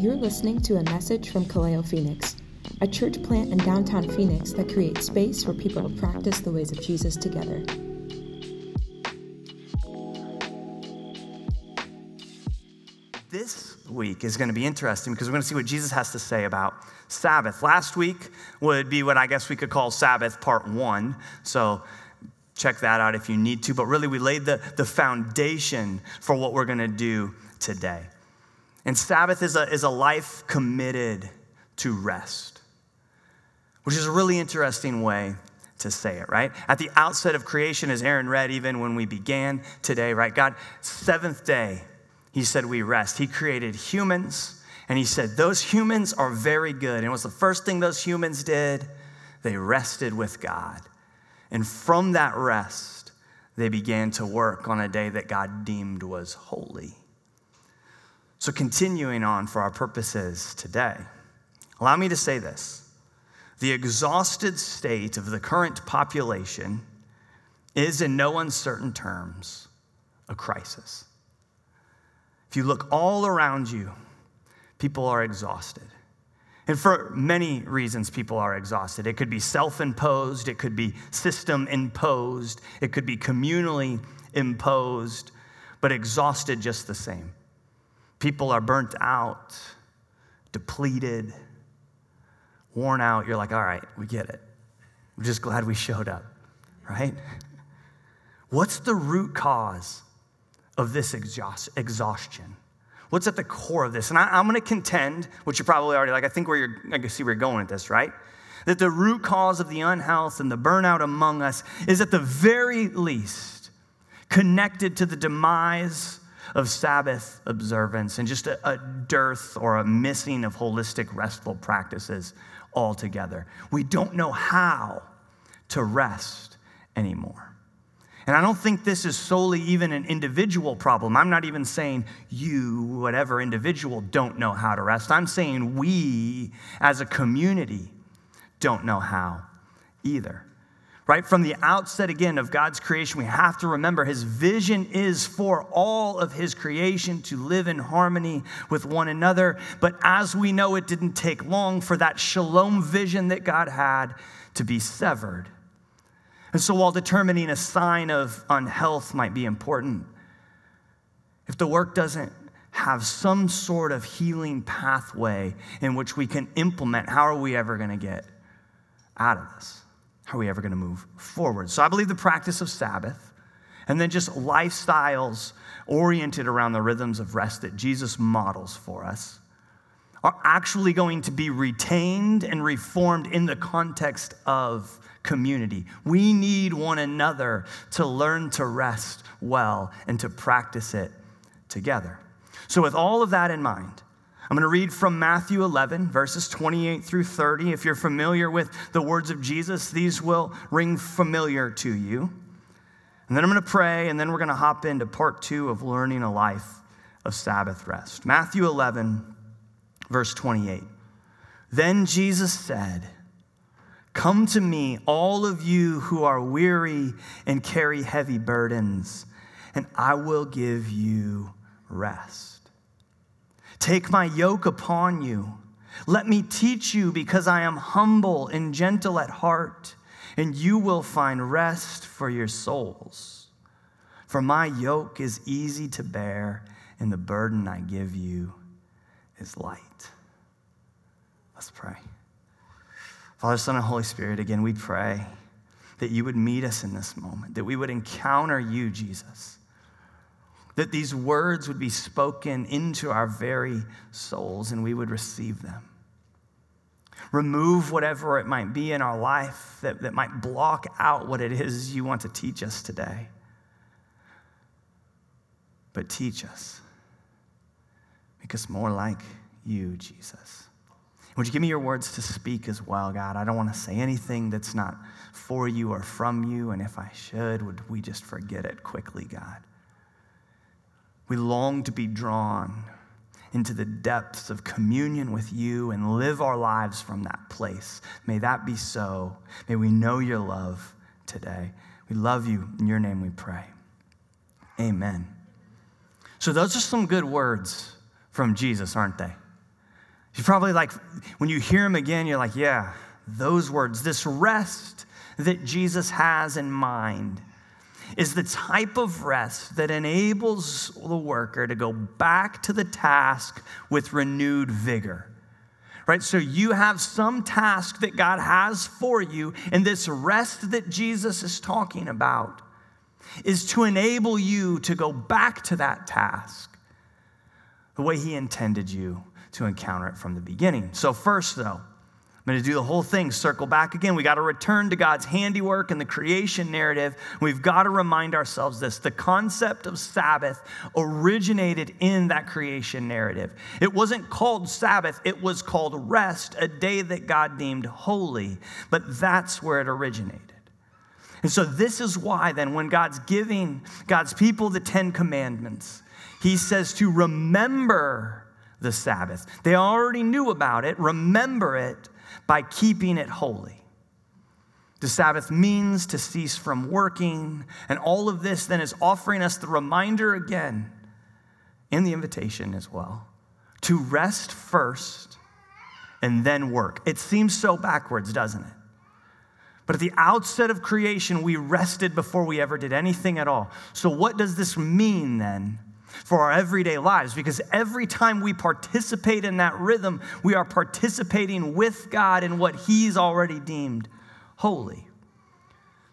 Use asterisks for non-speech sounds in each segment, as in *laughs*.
You're listening to a message from Kaleo Phoenix, a church plant in downtown Phoenix that creates space for people to practice the ways of Jesus together. This week is going to be interesting because we're going to see what Jesus has to say about Sabbath. Last week would be what I guess we could call Sabbath part one. So check that out if you need to. But really, we laid the, the foundation for what we're going to do today. And Sabbath is a, is a life committed to rest, which is a really interesting way to say it, right? At the outset of creation, as Aaron read, even when we began today, right? God, seventh day, He said we rest. He created humans, and He said those humans are very good. And what's the first thing those humans did? They rested with God. And from that rest, they began to work on a day that God deemed was holy. So, continuing on for our purposes today, allow me to say this. The exhausted state of the current population is, in no uncertain terms, a crisis. If you look all around you, people are exhausted. And for many reasons, people are exhausted. It could be self imposed, it could be system imposed, it could be communally imposed, but exhausted just the same. People are burnt out, depleted, worn out. You're like, all right, we get it. We're just glad we showed up, right? What's the root cause of this exhaustion? What's at the core of this? And I, am going to contend, which you're probably already like, I think where you're, I can see where you're going with this, right? That the root cause of the unhealth and the burnout among us is at the very least connected to the demise of Sabbath observance and just a, a dearth or a missing of holistic restful practices altogether. We don't know how to rest anymore. And I don't think this is solely even an individual problem. I'm not even saying you, whatever individual, don't know how to rest. I'm saying we as a community don't know how either right? From the outset, again, of God's creation, we have to remember his vision is for all of his creation to live in harmony with one another. But as we know, it didn't take long for that shalom vision that God had to be severed. And so, while determining a sign of unhealth might be important, if the work doesn't have some sort of healing pathway in which we can implement, how are we ever going to get out of this? Are we ever going to move forward? So I believe the practice of Sabbath and then just lifestyles oriented around the rhythms of rest that Jesus models for us are actually going to be retained and reformed in the context of community. We need one another to learn to rest well and to practice it together. So, with all of that in mind, I'm going to read from Matthew 11, verses 28 through 30. If you're familiar with the words of Jesus, these will ring familiar to you. And then I'm going to pray, and then we're going to hop into part two of learning a life of Sabbath rest. Matthew 11, verse 28. Then Jesus said, Come to me, all of you who are weary and carry heavy burdens, and I will give you rest. Take my yoke upon you. Let me teach you, because I am humble and gentle at heart, and you will find rest for your souls. For my yoke is easy to bear, and the burden I give you is light. Let's pray. Father, Son, and Holy Spirit, again, we pray that you would meet us in this moment, that we would encounter you, Jesus that these words would be spoken into our very souls and we would receive them. Remove whatever it might be in our life that, that might block out what it is you want to teach us today. But teach us. Make us more like you, Jesus. Would you give me your words to speak as well, God? I don't want to say anything that's not for you or from you. And if I should, would we just forget it quickly, God? We long to be drawn into the depths of communion with you and live our lives from that place. May that be so. May we know your love today. We love you. In your name we pray. Amen. So, those are some good words from Jesus, aren't they? You're probably like, when you hear him again, you're like, yeah, those words, this rest that Jesus has in mind is the type of rest that enables the worker to go back to the task with renewed vigor. Right? So you have some task that God has for you, and this rest that Jesus is talking about is to enable you to go back to that task the way He intended you to encounter it from the beginning. So, first, though, I'm going to do the whole thing, circle back again. We got to return to God's handiwork and the creation narrative. We've got to remind ourselves this the concept of Sabbath originated in that creation narrative. It wasn't called Sabbath, it was called rest, a day that God deemed holy, but that's where it originated. And so, this is why then, when God's giving God's people the Ten Commandments, He says to remember the Sabbath. They already knew about it, remember it by keeping it holy. The Sabbath means to cease from working, and all of this then is offering us the reminder again in the invitation as well to rest first and then work. It seems so backwards, doesn't it? But at the outset of creation, we rested before we ever did anything at all. So, what does this mean then for our everyday lives because every time we participate in that rhythm, we are participating with God in what He's already deemed holy.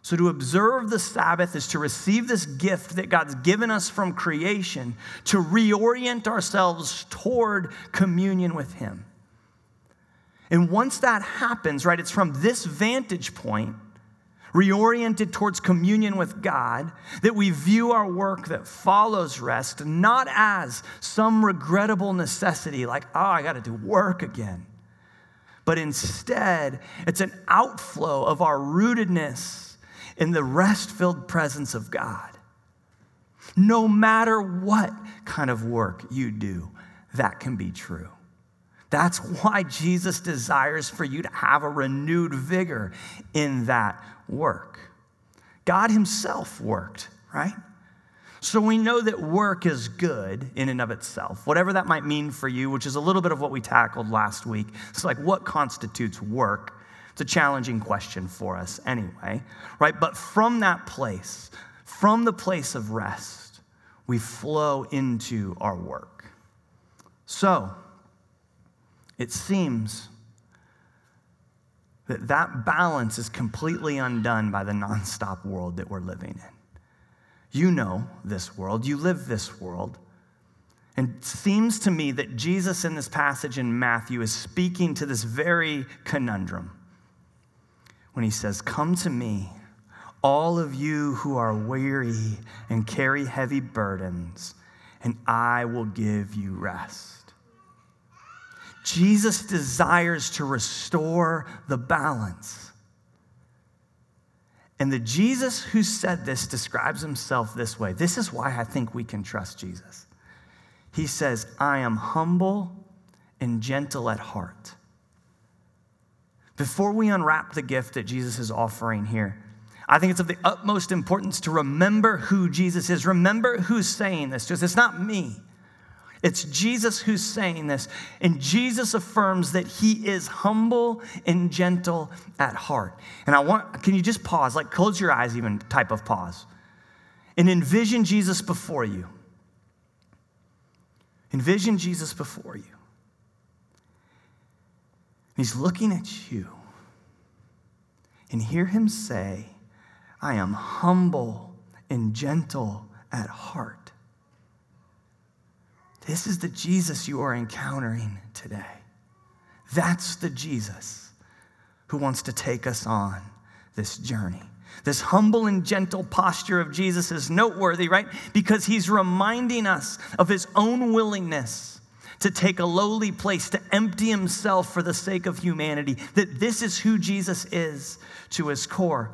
So, to observe the Sabbath is to receive this gift that God's given us from creation to reorient ourselves toward communion with Him. And once that happens, right, it's from this vantage point reoriented towards communion with God, that we view our work that follows rest not as some regrettable necessity, like, oh, I got to do work again, but instead, it's an outflow of our rootedness in the rest filled presence of God. No matter what kind of work you do, that can be true. That's why Jesus desires for you to have a renewed vigor in that work. God Himself worked, right? So we know that work is good in and of itself, whatever that might mean for you, which is a little bit of what we tackled last week. It's like, what constitutes work? It's a challenging question for us anyway, right? But from that place, from the place of rest, we flow into our work. So, it seems that that balance is completely undone by the nonstop world that we're living in. You know this world, you live this world. And it seems to me that Jesus in this passage in Matthew is speaking to this very conundrum when he says, Come to me, all of you who are weary and carry heavy burdens, and I will give you rest. Jesus desires to restore the balance. And the Jesus who said this describes himself this way. This is why I think we can trust Jesus. He says, I am humble and gentle at heart. Before we unwrap the gift that Jesus is offering here, I think it's of the utmost importance to remember who Jesus is. Remember who's saying this. Just it's not me. It's Jesus who's saying this. And Jesus affirms that he is humble and gentle at heart. And I want, can you just pause, like close your eyes, even type of pause, and envision Jesus before you. Envision Jesus before you. He's looking at you and hear him say, I am humble and gentle at heart. This is the Jesus you are encountering today. That's the Jesus who wants to take us on this journey. This humble and gentle posture of Jesus is noteworthy, right? Because he's reminding us of his own willingness to take a lowly place, to empty himself for the sake of humanity, that this is who Jesus is to his core.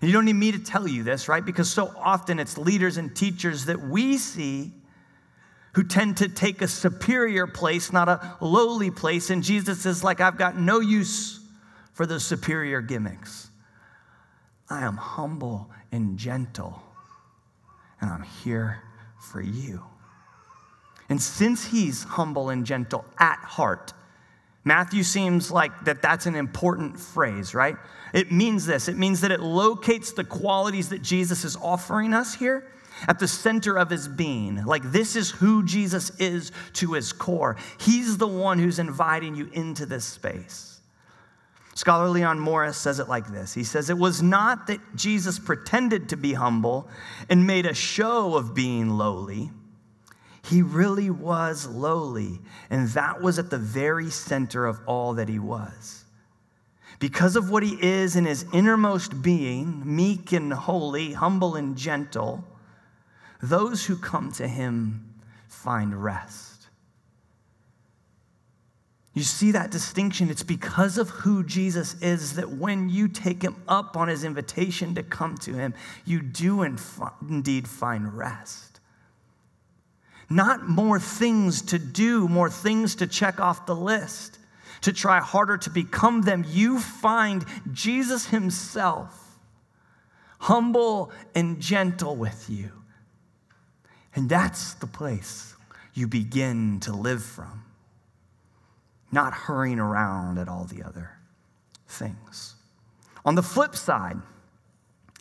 And you don't need me to tell you this, right? Because so often it's leaders and teachers that we see who tend to take a superior place, not a lowly place. And Jesus is like, I've got no use for those superior gimmicks. I am humble and gentle, and I'm here for you. And since he's humble and gentle at heart, Matthew seems like that that's an important phrase, right? It means this. It means that it locates the qualities that Jesus is offering us here at the center of his being. Like this is who Jesus is to his core. He's the one who's inviting you into this space. Scholar Leon Morris says it like this He says, It was not that Jesus pretended to be humble and made a show of being lowly. He really was lowly, and that was at the very center of all that he was. Because of what he is in his innermost being, meek and holy, humble and gentle, those who come to him find rest. You see that distinction? It's because of who Jesus is that when you take him up on his invitation to come to him, you do indeed find rest not more things to do, more things to check off the list, to try harder to become them. You find Jesus Himself humble and gentle with you. And that's the place you begin to live from, not hurrying around at all the other things. On the flip side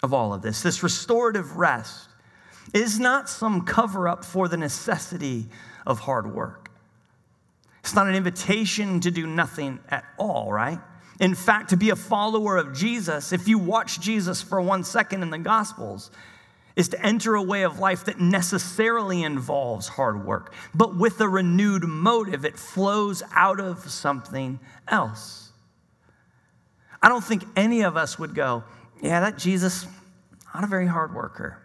of all of this, this restorative rest is not some cover up for the necessity of hard work. It's not an invitation to do nothing at all, right? In fact, to be a follower of Jesus, if you watch Jesus for one second in the Gospels, is to enter a way of life that necessarily involves hard work, but with a renewed motive. It flows out of something else. I don't think any of us would go, yeah, that Jesus, not a very hard worker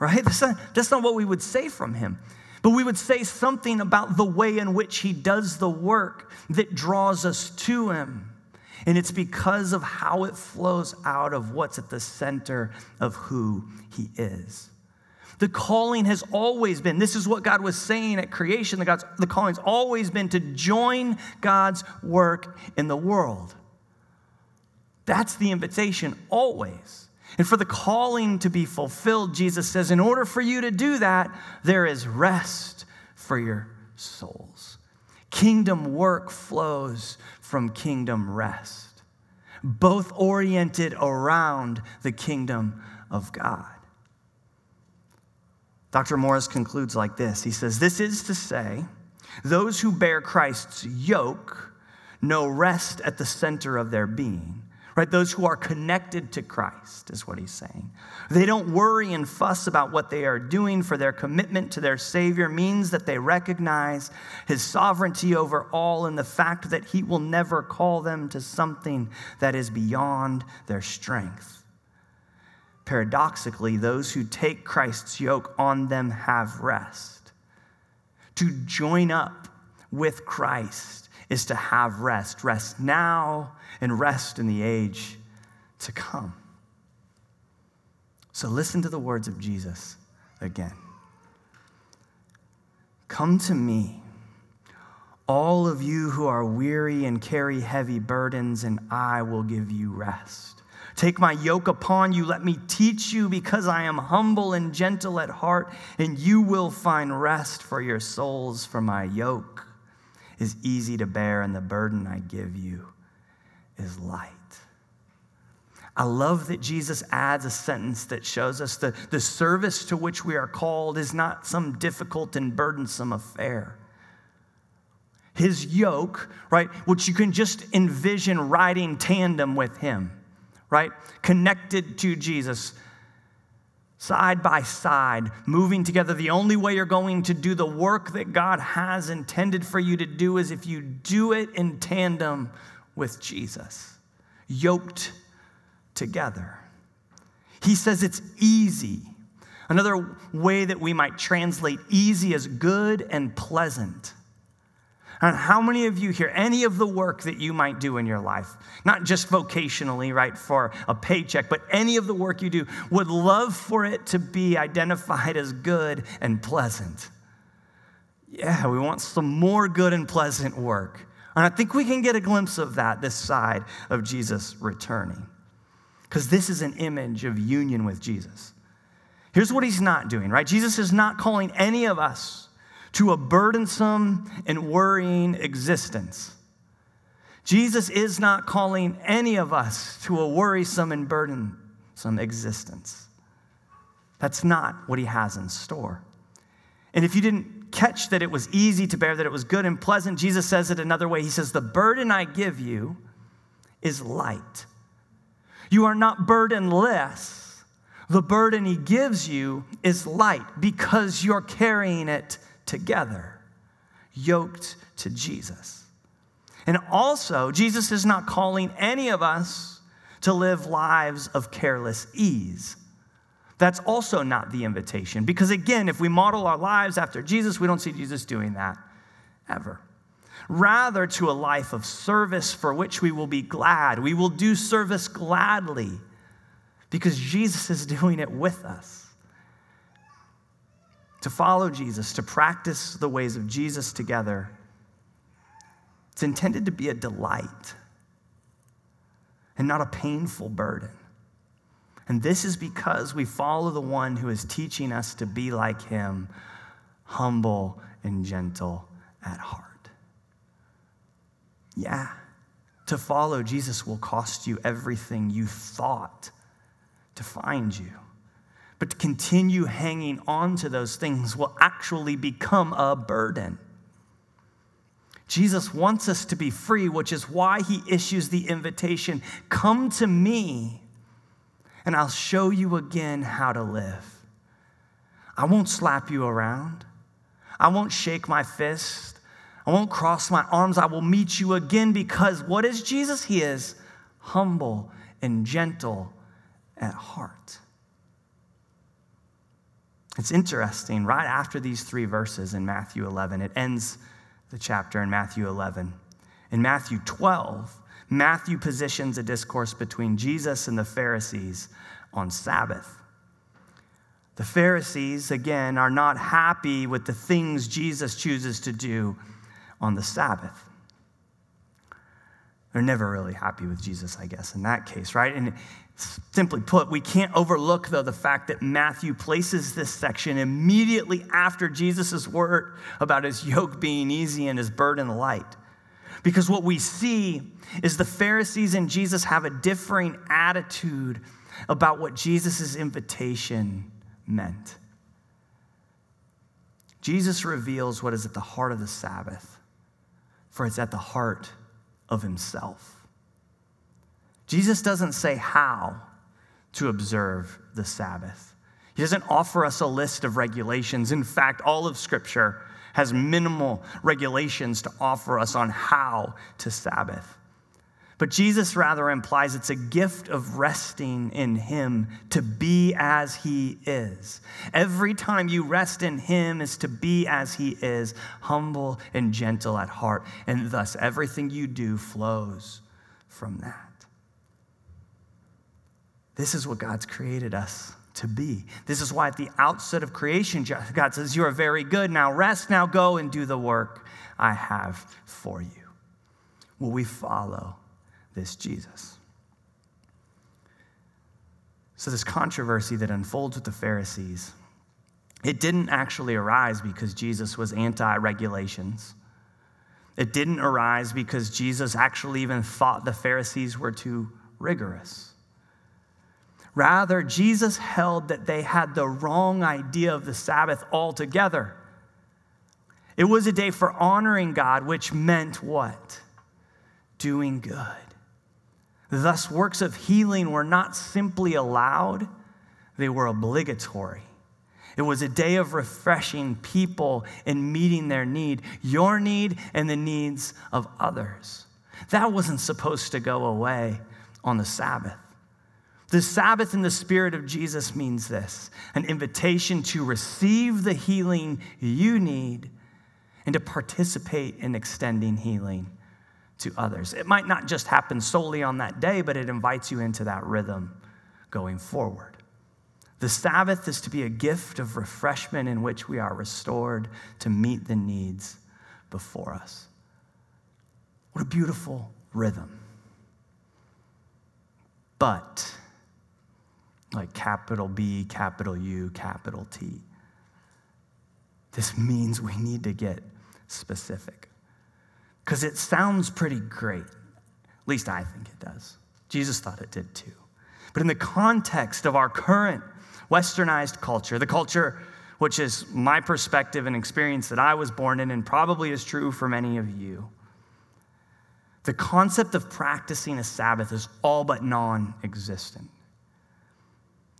right? *laughs* That's not, that's not what we would say from him. But we would say something about the way in which he does the work that draws us to him. And it's because of how it flows out of what's at the center of who he is. The calling has always been, this is what God was saying at creation, the, God's, the calling's always been to join God's work in the world. That's the invitation, always. And for the calling to be fulfilled, Jesus says, in order for you to do that, there is rest for your souls. Kingdom work flows from kingdom rest, both oriented around the kingdom of God. Dr. Morris concludes like this He says, This is to say, those who bear Christ's yoke know rest at the center of their being right? Those who are connected to Christ is what he's saying. They don't worry and fuss about what they are doing, for their commitment to their Savior means that they recognize his sovereignty over all and the fact that he will never call them to something that is beyond their strength. Paradoxically, those who take Christ's yoke on them have rest. To join up with Christ is to have rest. Rest now and rest in the age to come. So listen to the words of Jesus again. Come to me, all of you who are weary and carry heavy burdens, and I will give you rest. Take my yoke upon you. Let me teach you, because I am humble and gentle at heart, and you will find rest for your souls. For my yoke is easy to bear, and the burden I give you is light. I love that Jesus adds a sentence that shows us that the service to which we are called is not some difficult and burdensome affair. His yoke, right, which you can just envision riding tandem with him, right, connected to Jesus, side by side, moving together. The only way you're going to do the work that God has intended for you to do is if you do it in tandem with Jesus, yoked together. He says it's easy. Another way that we might translate easy is good and pleasant. And how many of you here, any of the work that you might do in your life, not just vocationally, right, for a paycheck, but any of the work you do, would love for it to be identified as good and pleasant? Yeah, we want some more good and pleasant work. And I think we can get a glimpse of that this side of Jesus returning. Because this is an image of union with Jesus. Here's what he's not doing, right? Jesus is not calling any of us to a burdensome and worrying existence. Jesus is not calling any of us to a worrisome and burdensome existence. That's not what he has in store. And if you didn't catch that it was easy to bear, that it was good and pleasant, Jesus says it another way. He says, The burden I give you is light. You are not burdenless. The burden he gives you is light because you're carrying it together, yoked to Jesus. And also, Jesus is not calling any of us to live lives of careless ease. That's also not the invitation. Because again, if we model our lives after Jesus, we don't see Jesus doing that ever. Rather, to a life of service for which we will be glad. We will do service gladly because Jesus is *laughs* doing it with us. To follow Jesus, to practice the ways of Jesus together, it's intended to be a delight and not a painful burden. And this is because we follow the one who is teaching us to be like him, humble and gentle at heart. Yeah, to follow Jesus will cost you everything you thought to find you. But to continue hanging on to those things will actually become a burden. Jesus wants us to be free, which is why he issues the invitation Come to me and I'll show you again how to live. I won't slap you around. I won't shake my fist. I won't cross my arms. I will meet you again because what is Jesus? He is humble and gentle at heart. It's interesting, right after these three verses in Matthew 11, it ends the chapter in Matthew 11. In Matthew 12, Matthew positions a discourse between Jesus and the Pharisees on Sabbath. The Pharisees, again, are not happy with the things Jesus chooses to do on the Sabbath. They're never really happy with Jesus, I guess, in that case, right? And simply put, we can't overlook, though, the fact that Matthew places this section immediately after Jesus' word about his yoke being easy and his burden light. Because what we see is the Pharisees and Jesus have a differing attitude about what Jesus' invitation meant. Jesus reveals what is at the heart of the Sabbath, for it's at the heart of himself. Jesus doesn't say how to observe the Sabbath. He doesn't offer us a list of regulations. In fact, all of Scripture has minimal regulations to offer us on how to Sabbath. But Jesus rather implies it's a gift of resting in Him to be as He is. Every time you rest in Him is to be as He is, humble and gentle at heart. And thus, everything you do flows from that. This is what God's created us to be. This is why at the outset of creation, God says, You are very good. Now rest, now go and do the work I have for you. Will we follow this Jesus? So, this controversy that unfolds with the Pharisees, it didn't actually arise because Jesus was anti regulations. It didn't arise because Jesus actually even thought the Pharisees were too rigorous. Rather, Jesus held that they had the wrong idea of the Sabbath altogether. It was a day for honoring God, which meant what? Doing good. Thus, works of healing were not simply allowed, they were obligatory. It was a day of refreshing people and meeting their need, your need and the needs of others. That wasn't supposed to go away on the Sabbath. The Sabbath in the Spirit of Jesus means this an invitation to receive the healing you need and to participate in extending healing to others. It might not just happen solely on that day, but it invites you into that rhythm going forward. The Sabbath is to be a gift of refreshment in which we are restored to meet the needs before us. What a beautiful rhythm. But, like capital B, capital U, capital T. This means we need to get specific. Because it sounds pretty great At least I think it does. Jesus thought it did too. But in the context of our current westernized culture, the culture which is my perspective and experience that I was born in, and probably is true for many of you, the concept of practicing a Sabbath is all but non existent.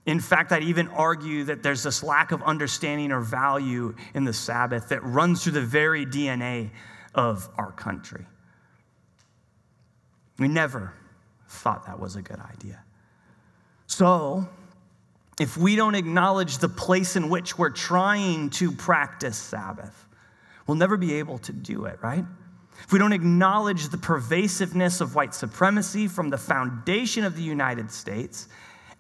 In fact, I'd even argue that there's this lack of understanding or value in the Sabbath that runs through the very DNA of our country. We never thought that was a good idea. So, if we don't acknowledge the place in which we're trying to practice Sabbath, we'll never be able to do it, right? If we don't acknowledge the pervasiveness of white supremacy from the foundation of the United States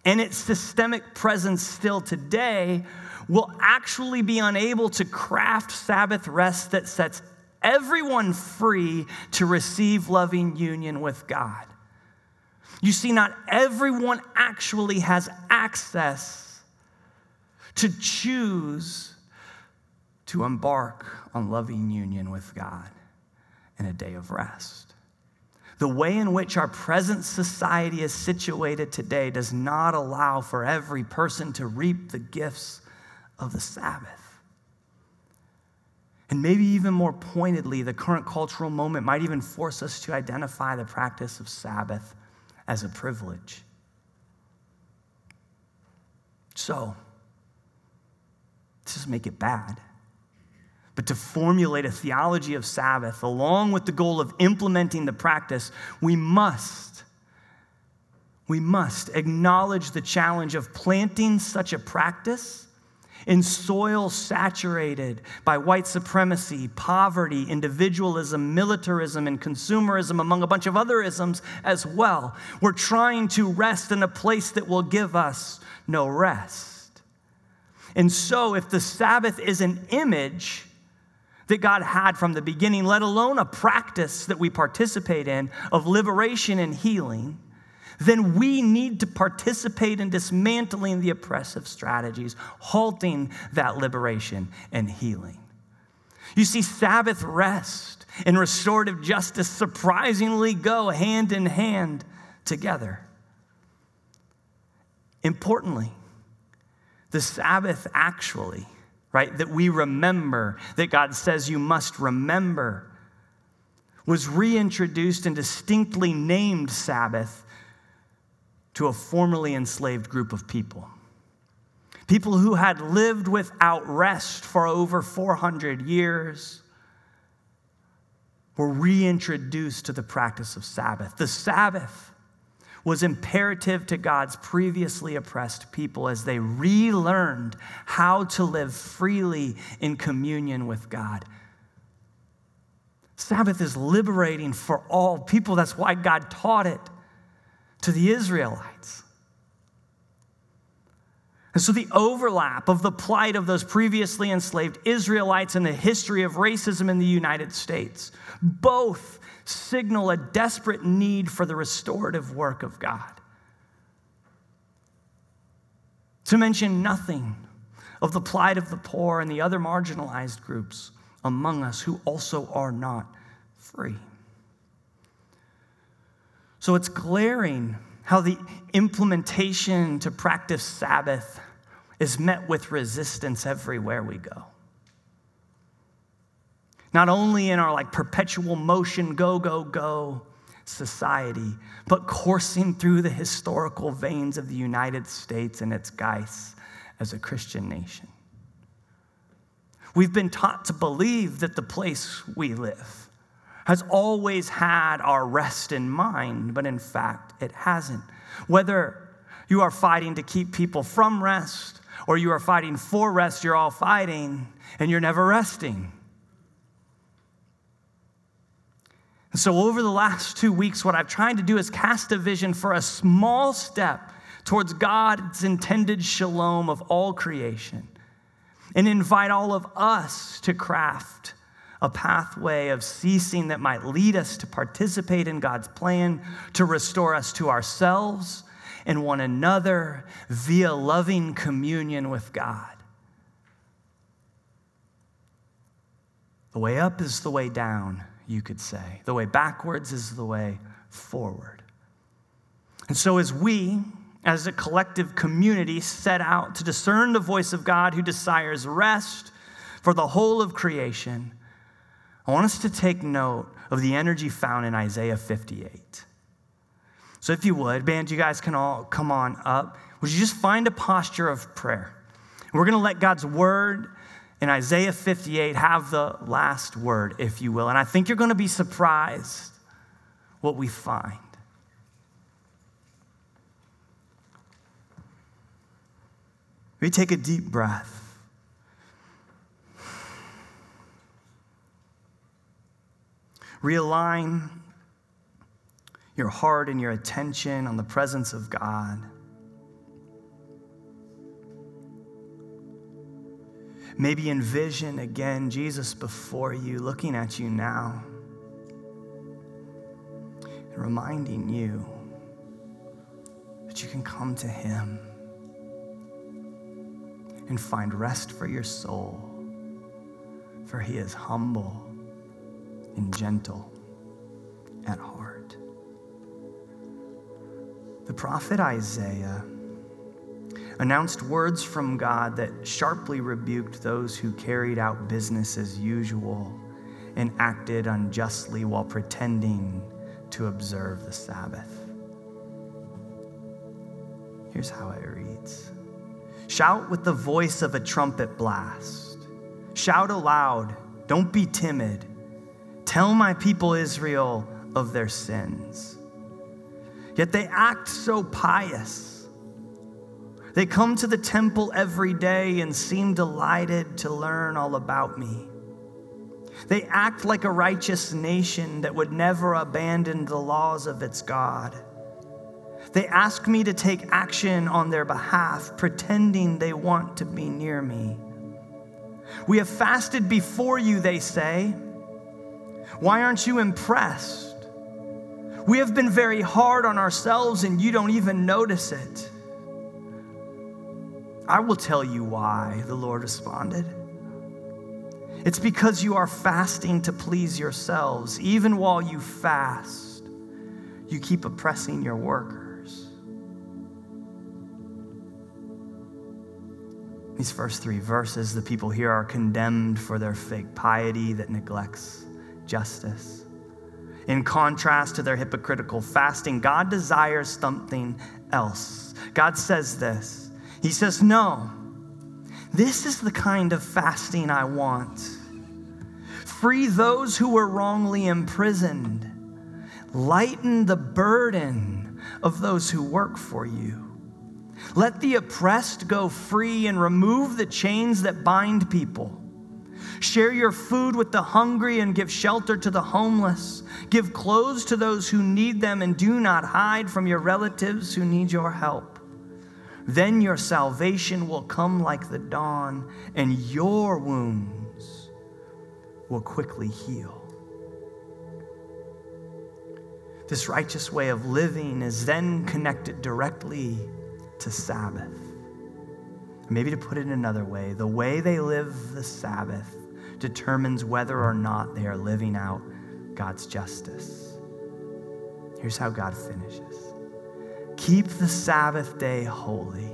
and its systemic presence still today, we'll actually be unable to craft Sabbath rest that sets everyone free to receive loving union with God. You see, not everyone actually has access to choose to embark on loving union with God in a day of rest. The way in which our present society is situated today does not allow for every person to reap the gifts of the Sabbath. And maybe even more pointedly, the current cultural moment might even force us to identify the practice of Sabbath as a privilege. So, just make it bad. But to formulate a theology of Sabbath, along with the goal of implementing the practice, we must, we must acknowledge the challenge of planting such a practice in soil saturated by white supremacy, poverty, individualism, militarism, and consumerism, among a bunch of other isms as well. We're trying to rest in a place that will give us no rest. And so, if the Sabbath is an image, that God had from the beginning, let alone a practice that we participate in of liberation and healing, then we need to participate in dismantling the oppressive strategies, halting that liberation and healing. You see, Sabbath rest and restorative justice surprisingly go hand in hand together. Importantly, the Sabbath actually, right, that we remember, that God says you must remember, was reintroduced and distinctly named Sabbath to a formerly enslaved group of people. People who had lived without rest for over 400 years were reintroduced to the practice of Sabbath. The Sabbath was imperative to God's previously oppressed people as they relearned how to live freely in communion with God. Sabbath is liberating for all people. That's why God taught it to the Israelites. And so, the overlap of the plight of those previously enslaved Israelites and the history of racism in the United States both signal a desperate need for the restorative work of God. To mention nothing of the plight of the poor and the other marginalized groups among us who also are not free. So it's glaring how the implementation to practice Sabbath is met with resistance everywhere we go. Not only in our like perpetual motion, go, go, go society, but coursing through the historical veins of the United States and its guise as a Christian nation. We've been taught to believe that the place we live has always had our rest in mind, but in fact, it hasn't. Whether you are fighting to keep people from rest or you are fighting for rest, you're all fighting and you're never resting. And so, over the last two weeks, what I've tried to do is cast a vision for a small step towards God's intended shalom of all creation and invite all of us to craft a pathway of ceasing that might lead us to participate in God's plan to restore us to ourselves and one another via loving communion with God. The way up is the way down, you could say. The way backwards is the way forward. And so, as we, as a collective community, set out to discern the voice of God who desires rest for the whole of creation, I want us to take note of the energy found in Isaiah 58. So, if you would, band, you guys can all come on up. Would you just find a posture of prayer? We're going to let God's word in Isaiah 58 have the last word, if you will. And I think you're going to be surprised what we find. We take a deep breath. Realign your heart and your attention on the presence of God. Maybe envision again Jesus before you, looking at you now, and reminding you that you can come to Him and find rest for your soul, for He is humble and gentle at heart. The prophet Isaiah announced words from God that sharply rebuked those who carried out business as usual and acted unjustly while pretending to observe the Sabbath. Here's how it reads Shout with the voice of a trumpet blast. Shout aloud. Don't be timid. Tell my people Israel of their sins. Yet they act so pious they come to the temple every day and seem delighted to learn all about me. They act like a righteous nation that would never abandon the laws of its God. They ask me to take action on their behalf, pretending they want to be near me. We have fasted before you, they say. Why aren't you impressed? We have been very hard on ourselves and you don't even notice it. I will tell you why, the Lord responded. It's because you are fasting to please yourselves. Even while you fast, you keep oppressing your workers. These first three verses, the people here are condemned for their fake piety that neglects justice. In contrast to their hypocritical fasting, God desires something else. God says this he says, No, this is the kind of fasting I want. Free those who were wrongly imprisoned, lighten the burden of those who work for you. Let the oppressed go free and remove the chains that bind people. Share your food with the hungry and give shelter to the homeless. Give clothes to those who need them and do not hide from your relatives who need your help. Then your salvation will come like the dawn, and your wounds will quickly heal. This righteous way of living is then connected directly to Sabbath. Maybe to put it another way, the way they live the Sabbath determines whether or not they are living out God's justice. Here's how God finishes Keep the Sabbath day holy.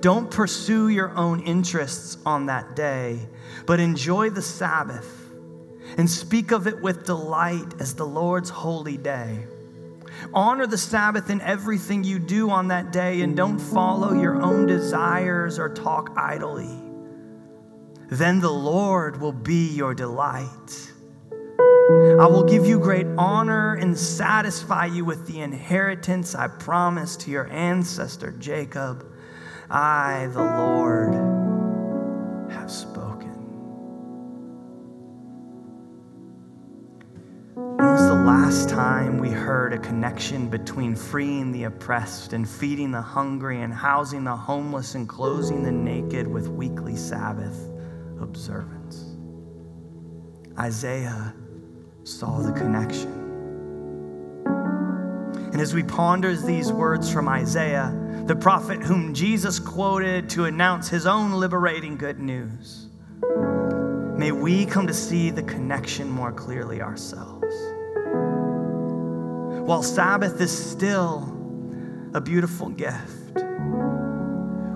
Don't pursue your own interests on that day, but enjoy the Sabbath and speak of it with delight as the Lord's holy day. Honor the Sabbath in everything you do on that day and don't follow your own desires or talk idly. Then the Lord will be your delight I will give you great honor and satisfy you with the inheritance I promised to your ancestor Jacob. I, the Lord, have spoken. When was the last time we heard a connection between freeing the oppressed and feeding the hungry and housing the homeless and clothing the naked with weekly Sabbath observance? Isaiah saw the connection. And as we ponder these words from Isaiah, the prophet whom Jesus quoted to announce his own liberating good news, may we come to see the connection more clearly ourselves. While Sabbath is still a beautiful gift,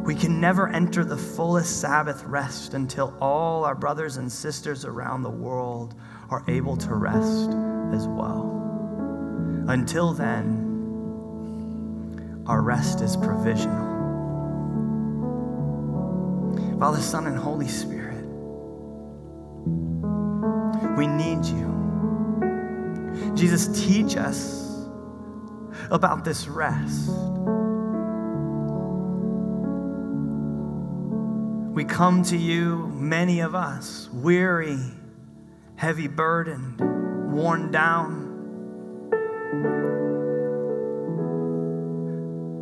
we can never enter the fullest Sabbath rest until all our brothers and sisters around the world are able to rest as well. Until then, our rest is provisional. Father, Son, and Holy Spirit, we need you. Jesus, teach us about this rest. We come to you, many of us, weary, heavy burdened, worn down.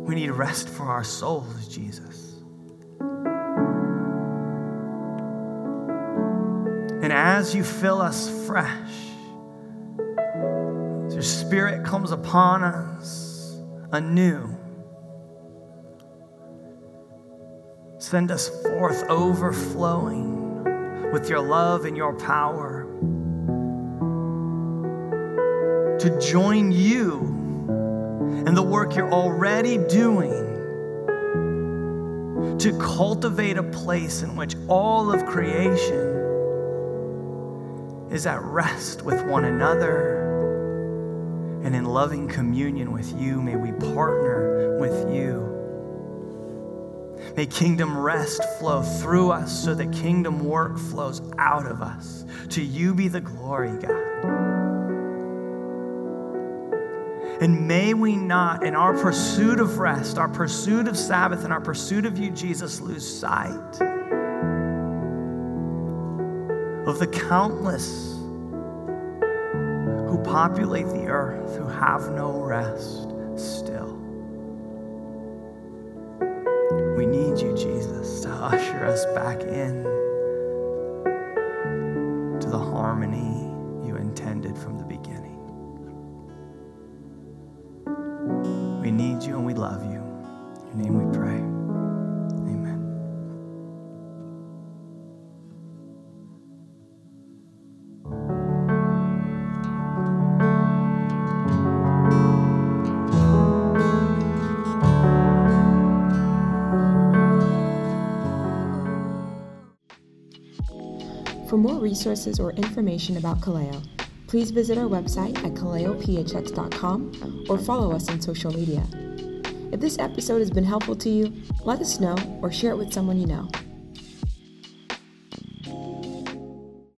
We need rest for our souls, Jesus. And as you fill us fresh, as your spirit comes upon us anew, send us forth overflowing with your love and your power to join you in the work you're already doing to cultivate a place in which all of creation is at rest with one another and in loving communion with you. May we partner with you. May kingdom rest flow through us so that kingdom work flows out of us. To you be the glory, God. And may we not, in our pursuit of rest, our pursuit of Sabbath, and our pursuit of you, Jesus, lose sight of the countless who populate the earth who have no rest still. We need you, Jesus, to usher us back in to the harmony name we pray. Amen. For more resources or information about Kaleo, please visit our website at kaleophx.com or follow us on social media. If this episode has been helpful to you, let us know or share it with someone you know.